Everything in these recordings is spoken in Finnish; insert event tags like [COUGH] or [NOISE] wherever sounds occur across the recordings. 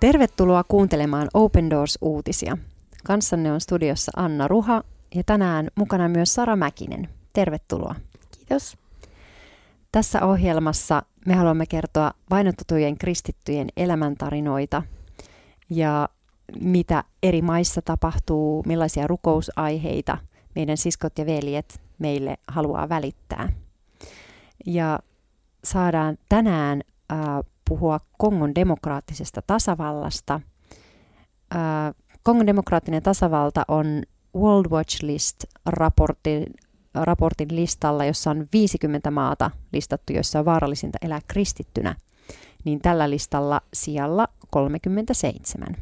Tervetuloa kuuntelemaan Open Doors-uutisia. Kanssanne on studiossa Anna Ruha ja tänään mukana myös Sara Mäkinen. Tervetuloa. Kiitos. Tässä ohjelmassa me haluamme kertoa vainotettujen kristittyjen elämäntarinoita ja mitä eri maissa tapahtuu, millaisia rukousaiheita meidän siskot ja veljet meille haluaa välittää. Ja saadaan tänään äh, puhua Kongon demokraattisesta tasavallasta. Kongon demokraattinen tasavalta on World Watch List-raportin raportin listalla, jossa on 50 maata listattu, joissa on vaarallisinta elää kristittynä, niin tällä listalla sijalla 37.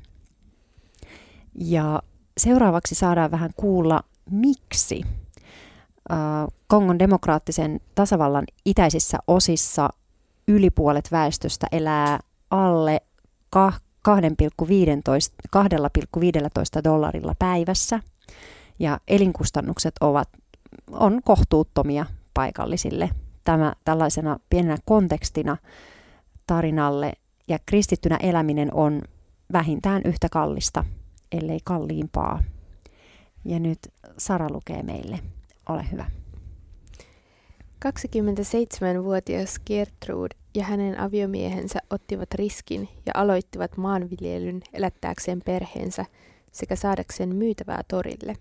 Ja seuraavaksi saadaan vähän kuulla, miksi Kongon demokraattisen tasavallan itäisissä osissa yli puolet väestöstä elää alle 2,15 dollarilla päivässä ja elinkustannukset ovat, on kohtuuttomia paikallisille. Tämä tällaisena pienenä kontekstina tarinalle ja kristittynä eläminen on vähintään yhtä kallista, ellei kalliimpaa. Ja nyt Sara lukee meille. Ole hyvä. 27-vuotias Gertrude ja hänen aviomiehensä ottivat riskin ja aloittivat maanviljelyn elättääkseen perheensä sekä saadakseen myytävää torille.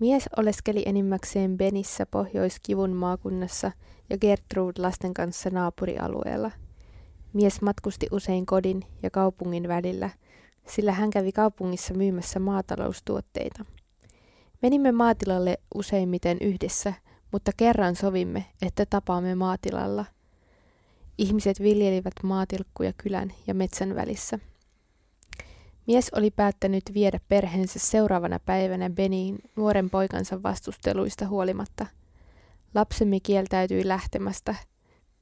Mies oleskeli enimmäkseen Benissä Pohjoiskivun maakunnassa ja Gertrude lasten kanssa naapurialueella. Mies matkusti usein kodin ja kaupungin välillä, sillä hän kävi kaupungissa myymässä maataloustuotteita. Menimme maatilalle useimmiten yhdessä – mutta kerran sovimme, että tapaamme maatilalla. Ihmiset viljelivät maatilkkuja kylän ja metsän välissä. Mies oli päättänyt viedä perheensä seuraavana päivänä Beniin nuoren poikansa vastusteluista huolimatta. Lapsemme kieltäytyi lähtemästä.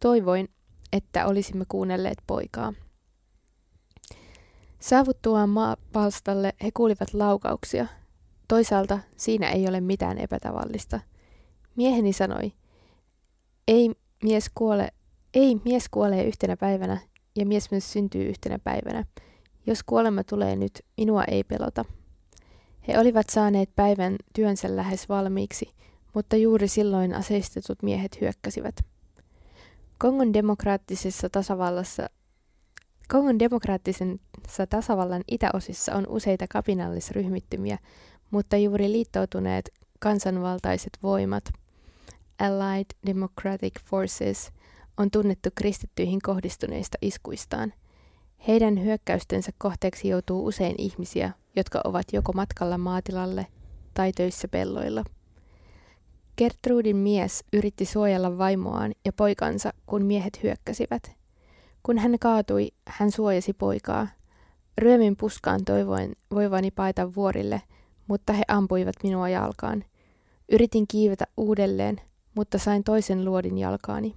Toivoin, että olisimme kuunnelleet poikaa. Saavuttuaan maapalstalle he kuulivat laukauksia. Toisaalta siinä ei ole mitään epätavallista – Mieheni sanoi, ei mies kuole, ei mies kuolee yhtenä päivänä ja mies myös syntyy yhtenä päivänä. Jos kuolema tulee nyt, minua ei pelota. He olivat saaneet päivän työnsä lähes valmiiksi, mutta juuri silloin aseistetut miehet hyökkäsivät. Kongon demokraattisessa tasavallassa Kongon demokraattisessa tasavallan itäosissa on useita kapinallisryhmittymiä, mutta juuri liittoutuneet kansanvaltaiset voimat – Allied Democratic Forces on tunnettu kristittyihin kohdistuneista iskuistaan. Heidän hyökkäystensä kohteeksi joutuu usein ihmisiä, jotka ovat joko matkalla maatilalle tai töissä pelloilla. Gertrudin mies yritti suojella vaimoaan ja poikansa, kun miehet hyökkäsivät. Kun hän kaatui, hän suojasi poikaa. Ryömin puskaan toivoin voivani paeta vuorille, mutta he ampuivat minua jalkaan. Yritin kiivetä uudelleen, mutta sain toisen luodin jalkaani.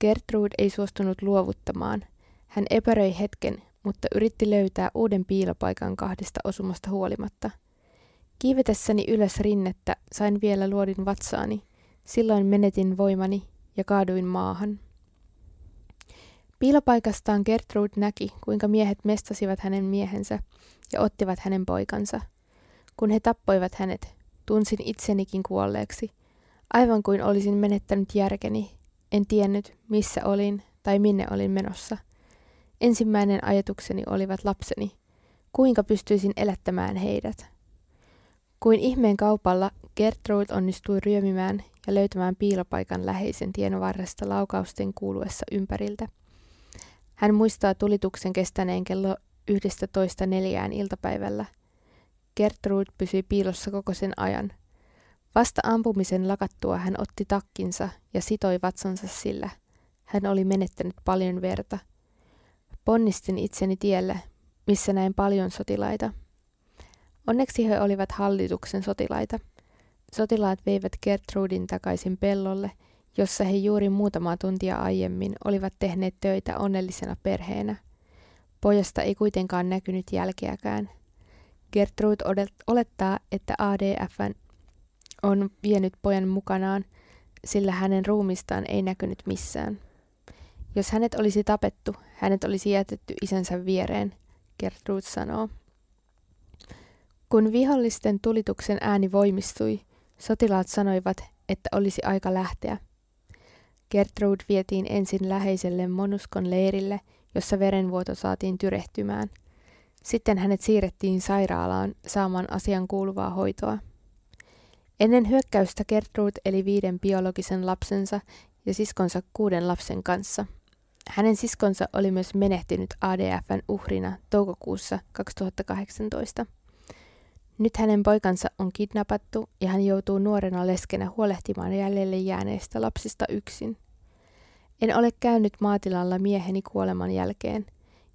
Gertrude ei suostunut luovuttamaan. Hän epäröi hetken, mutta yritti löytää uuden piilopaikan kahdesta osumasta huolimatta. Kiivetessäni ylös rinnettä sain vielä luodin vatsaani. Silloin menetin voimani ja kaaduin maahan. Piilopaikastaan Gertrude näki, kuinka miehet mestasivat hänen miehensä ja ottivat hänen poikansa. Kun he tappoivat hänet, tunsin itsenikin kuolleeksi – Aivan kuin olisin menettänyt järkeni, en tiennyt, missä olin tai minne olin menossa. Ensimmäinen ajatukseni olivat lapseni. Kuinka pystyisin elättämään heidät? Kuin ihmeen kaupalla Gertrude onnistui ryömimään ja löytämään piilopaikan läheisen tien varresta laukausten kuuluessa ympäriltä. Hän muistaa tulituksen kestäneen kello 11.4 iltapäivällä. Gertrude pysyi piilossa koko sen ajan – Vasta ampumisen lakattua hän otti takkinsa ja sitoi vatsansa sillä. Hän oli menettänyt paljon verta. Ponnistin itseni tielle, missä näin paljon sotilaita. Onneksi he olivat hallituksen sotilaita. Sotilaat veivät Gertrudin takaisin pellolle, jossa he juuri muutama tuntia aiemmin olivat tehneet töitä onnellisena perheenä. Pojasta ei kuitenkaan näkynyt jälkeäkään. Gertrude olettaa, että ADFn on vienyt pojan mukanaan, sillä hänen ruumistaan ei näkynyt missään. Jos hänet olisi tapettu, hänet olisi jätetty isänsä viereen, Gertrude sanoo. Kun vihollisten tulituksen ääni voimistui, sotilaat sanoivat, että olisi aika lähteä. Gertrude vietiin ensin läheiselle Monuskon leirille, jossa verenvuoto saatiin tyrehtymään. Sitten hänet siirrettiin sairaalaan saamaan asian kuuluvaa hoitoa. Ennen hyökkäystä Gertrude eli viiden biologisen lapsensa ja siskonsa kuuden lapsen kanssa. Hänen siskonsa oli myös menehtynyt ADFn uhrina toukokuussa 2018. Nyt hänen poikansa on kidnappattu ja hän joutuu nuorena leskenä huolehtimaan jäljelle jääneistä lapsista yksin. En ole käynyt maatilalla mieheni kuoleman jälkeen.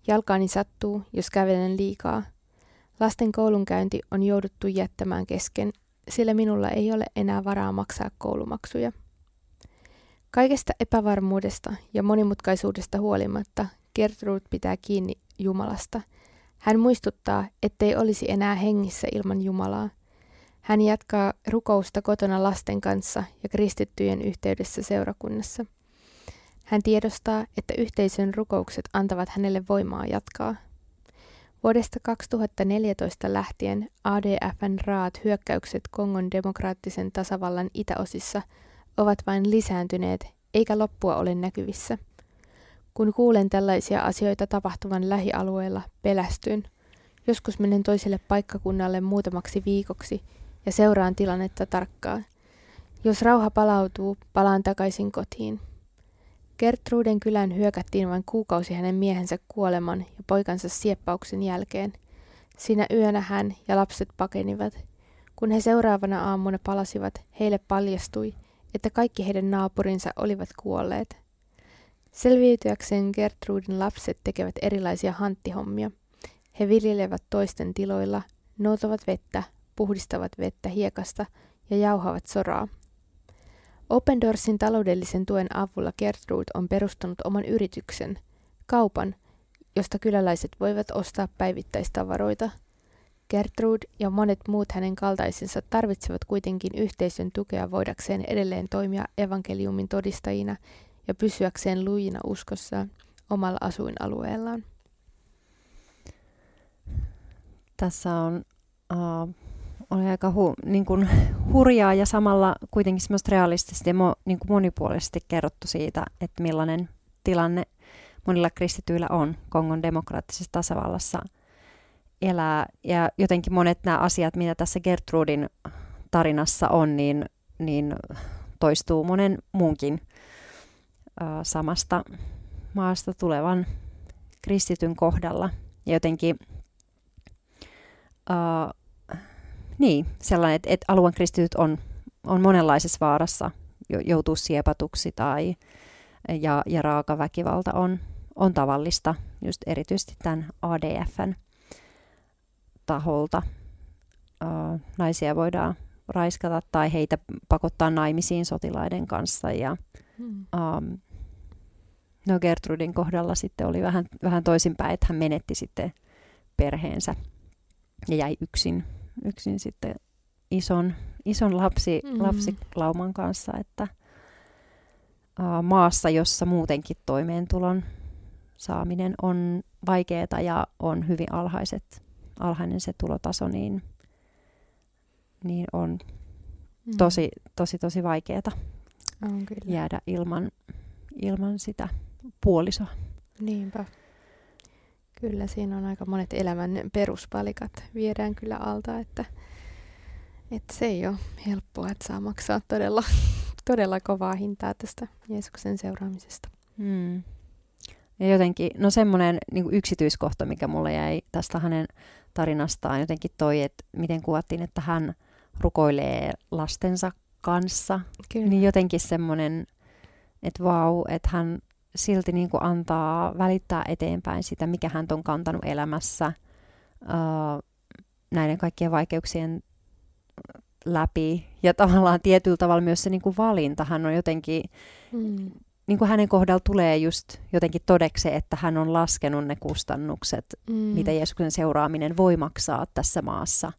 Jalkaani sattuu, jos kävelen liikaa. Lasten koulunkäynti on jouduttu jättämään kesken, sillä minulla ei ole enää varaa maksaa koulumaksuja. Kaikesta epävarmuudesta ja monimutkaisuudesta huolimatta Gertrude pitää kiinni Jumalasta. Hän muistuttaa, ettei olisi enää hengissä ilman Jumalaa. Hän jatkaa rukousta kotona lasten kanssa ja kristittyjen yhteydessä seurakunnassa. Hän tiedostaa, että yhteisön rukoukset antavat hänelle voimaa jatkaa. Vuodesta 2014 lähtien ADFn raat hyökkäykset Kongon demokraattisen tasavallan itäosissa ovat vain lisääntyneet, eikä loppua ole näkyvissä. Kun kuulen tällaisia asioita tapahtuvan lähialueella, pelästyn. Joskus menen toiselle paikkakunnalle muutamaksi viikoksi ja seuraan tilannetta tarkkaan. Jos rauha palautuu, palaan takaisin kotiin. Gertruden kylän hyökättiin vain kuukausi hänen miehensä kuoleman ja poikansa sieppauksen jälkeen. Siinä yönä hän ja lapset pakenivat. Kun he seuraavana aamuna palasivat, heille paljastui, että kaikki heidän naapurinsa olivat kuolleet. Selviytyäkseen Gertrudin lapset tekevät erilaisia hanttihommia. He viljelevät toisten tiloilla, noutavat vettä, puhdistavat vettä hiekasta ja jauhavat soraa. Open Doorsin taloudellisen tuen avulla Gertrude on perustanut oman yrityksen, kaupan, josta kyläläiset voivat ostaa päivittäistavaroita. Gertrude ja monet muut hänen kaltaisensa tarvitsevat kuitenkin yhteisön tukea voidakseen edelleen toimia evankeliumin todistajina ja pysyäkseen lujina uskossa omalla asuinalueellaan. Tässä on uh, oli aika hu, niin kuin hurjaa ja samalla kuitenkin semmoista realistisesti ja mo, niin kuin monipuolisesti kerrottu siitä, että millainen tilanne monilla kristityillä on Kongon demokraattisessa tasavallassa elää. Ja jotenkin monet nämä asiat, mitä tässä Gertrudin tarinassa on, niin, niin toistuu monen muunkin uh, samasta maasta tulevan kristityn kohdalla. Ja jotenkin uh, niin, sellainen, että, että alueen kristityt on, on monenlaisessa vaarassa joutuu siepatuksi tai ja, ja raaka väkivalta on, on tavallista, just erityisesti tämän ADFn taholta. Uh, naisia voidaan raiskata tai heitä pakottaa naimisiin sotilaiden kanssa. Ja, um, no Gertrudin kohdalla sitten oli vähän, vähän toisinpäin, että hän menetti sitten perheensä ja jäi yksin yksin sitten ison, ison lapsi, mm. lapsilauman kanssa, että uh, maassa, jossa muutenkin toimeentulon saaminen on vaikeaa ja on hyvin alhaiset, alhainen se tulotaso, niin, niin on mm. tosi, tosi, tosi vaikeaa jäädä ilman, ilman sitä puolisoa. Niinpä. Kyllä, siinä on aika monet elämän peruspalikat viedään kyllä alta, että, että se ei ole helppoa, että saa maksaa todella, [LAUGHS] todella kovaa hintaa tästä Jeesuksen seuraamisesta. Hmm. Ja jotenkin, no semmoinen niin yksityiskohta, mikä mulle jäi tästä hänen tarinastaan, jotenkin toi, että miten kuvattiin, että hän rukoilee lastensa kanssa. Kyllä. Niin jotenkin semmoinen, että vau, että hän silti niin kuin antaa välittää eteenpäin sitä, mikä hän on kantanut elämässä uh, näiden kaikkien vaikeuksien läpi. Ja tavallaan tietyllä tavalla myös se niin kuin valinta, hän on jotenkin, mm. niin kuin hänen kohdalla tulee just jotenkin todeksi, että hän on laskenut ne kustannukset, mm. mitä Jeesuksen seuraaminen voi maksaa tässä maassa.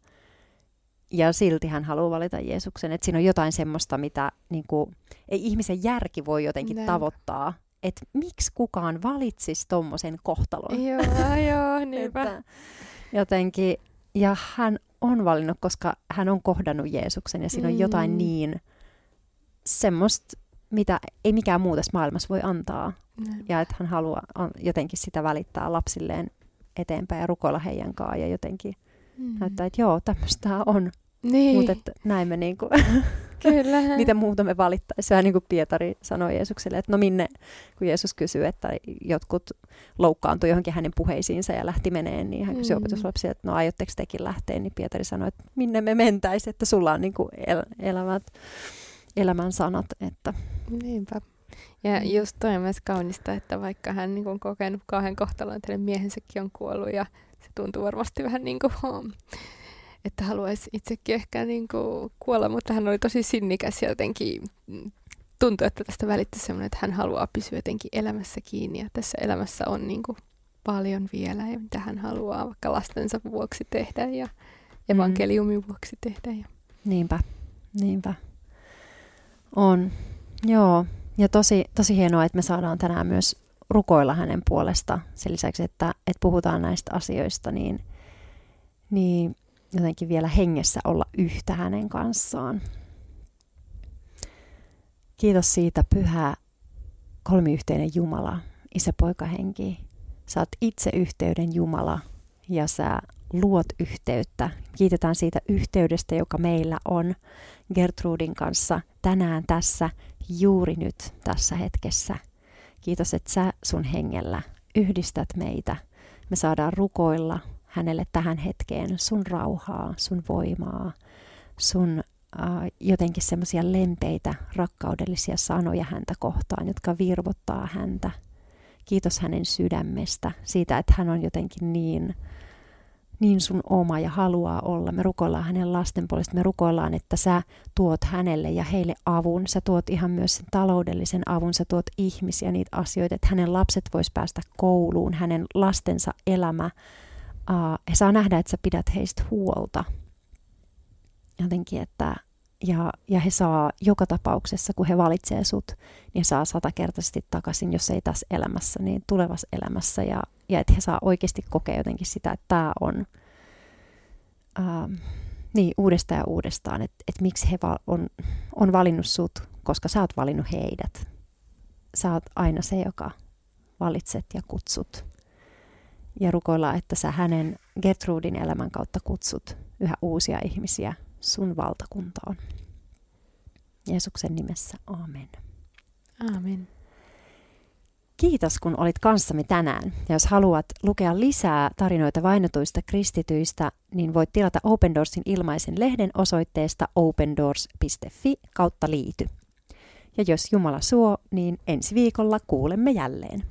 Ja silti hän haluaa valita Jeesuksen. Että siinä on jotain semmoista, mitä niin kuin, ei ihmisen järki voi jotenkin Näin. tavoittaa että miksi kukaan valitsisi tuommoisen kohtalon. Joo, joo, [LAUGHS] niinpä. että jotenkin, ja hän on valinnut, koska hän on kohdannut Jeesuksen ja siinä on jotain Mm. niin semmoista, mitä ei mikään muu tässä maailmassa voi antaa. Näin. Ja että hän haluaa jotenkin sitä välittää lapsilleen eteenpäin ja rukoilla heidän kanssaan ja jotenkin Mm. näyttää, että joo, tämmöistä on. Niin, Mutta näin me niinku, [LAUGHS] kyllä. [LAUGHS] mitä muuta me valittaisiin. Vähän niin kuin Pietari sanoi Jeesukselle, että no minne, kun Jeesus kysyy, että jotkut loukkaantui johonkin hänen puheisiinsa ja lähti meneen, niin hän kysyi Mm. opetuslapsia, että no aiotteko tekin lähteä, niin Pietari sanoi, että minne me mentäisiin, että sulla on niin kuin el- elämät, elämän sanat, että Niinpä. Ja Mm. just toi on myös kaunista, että vaikka hän niin on kokenut kahden kohtalon, että hänen miehensäkin on kuollut ja se tuntuu varmasti vähän niin kuin, että haluaisi itsekin ehkä niin kuin kuolla, mutta hän oli tosi sinnikäs ja jotenkin mm, tuntui, että tästä välittyi semmoinen, että hän haluaa pysyä jotenkin elämässä kiinni ja tässä elämässä on niin kuin paljon vielä ja mitä hän haluaa vaikka lastensa vuoksi tehdä ja evankeliumin vuoksi tehdä. Ja... niinpä, niinpä. On, joo. Ja tosi, tosi hienoa, että me saadaan tänään myös rukoilla hänen puolesta. Sen lisäksi, että, että puhutaan näistä asioista, niin, niin jotenkin vielä hengessä olla yhtä hänen kanssaan. Kiitos siitä, pyhä kolmiyhteinen Jumala, Isä, Poika, Henki. Sä oot itse yhteyden Jumala ja sä luot yhteyttä. Kiitetään siitä yhteydestä, joka meillä on Gertrudin kanssa tänään tässä, juuri nyt tässä hetkessä. Kiitos, että sä sun hengellä yhdistät meitä. Me saadaan rukoilla hänelle tähän hetkeen sun rauhaa, sun voimaa, sun äh, jotenkin semmoisia lempeitä, rakkaudellisia sanoja häntä kohtaan, jotka virvottaa häntä. Kiitos hänen sydämestä, siitä, että hän on jotenkin niin, niin sun oma ja haluaa olla. Me rukoillaan hänen lasten puolesta, me rukoillaan, että sä tuot hänelle ja heille avun. Sä tuot ihan myös sen taloudellisen avun, sä tuot ihmisiä, niitä asioita, että hänen lapset vois päästä kouluun, hänen lastensa elämä. Uh, he saa nähdä, että sä pidät heistä huolta. Jotenkin, että ja, ja he saa joka tapauksessa, kun he valitsee sut, niin saa satakertaisesti takaisin, jos ei tässä elämässä, niin tulevassa elämässä. Ja, ja että he saa oikeasti kokea jotenkin sitä, että tämä on ähm, niin, uudestaan ja uudestaan, että, että miksi he va- on, on valinnut sut, koska sä oot valinnut heidät. Sä oot aina se, joka valitset ja kutsut. Ja rukoillaan, että sä hänen Gertrudin elämän kautta kutsut yhä uusia ihmisiä sun valtakuntaan. Jeesuksen nimessä, amen. Aamen. Kiitos, kun olit kanssamme tänään. Ja jos haluat lukea lisää tarinoita vainotuista kristityistä, niin voit tilata Open Doorsin ilmaisen lehden osoitteesta opendoors.fi kautta liity. Ja jos Jumala suo, niin ensi viikolla kuulemme jälleen.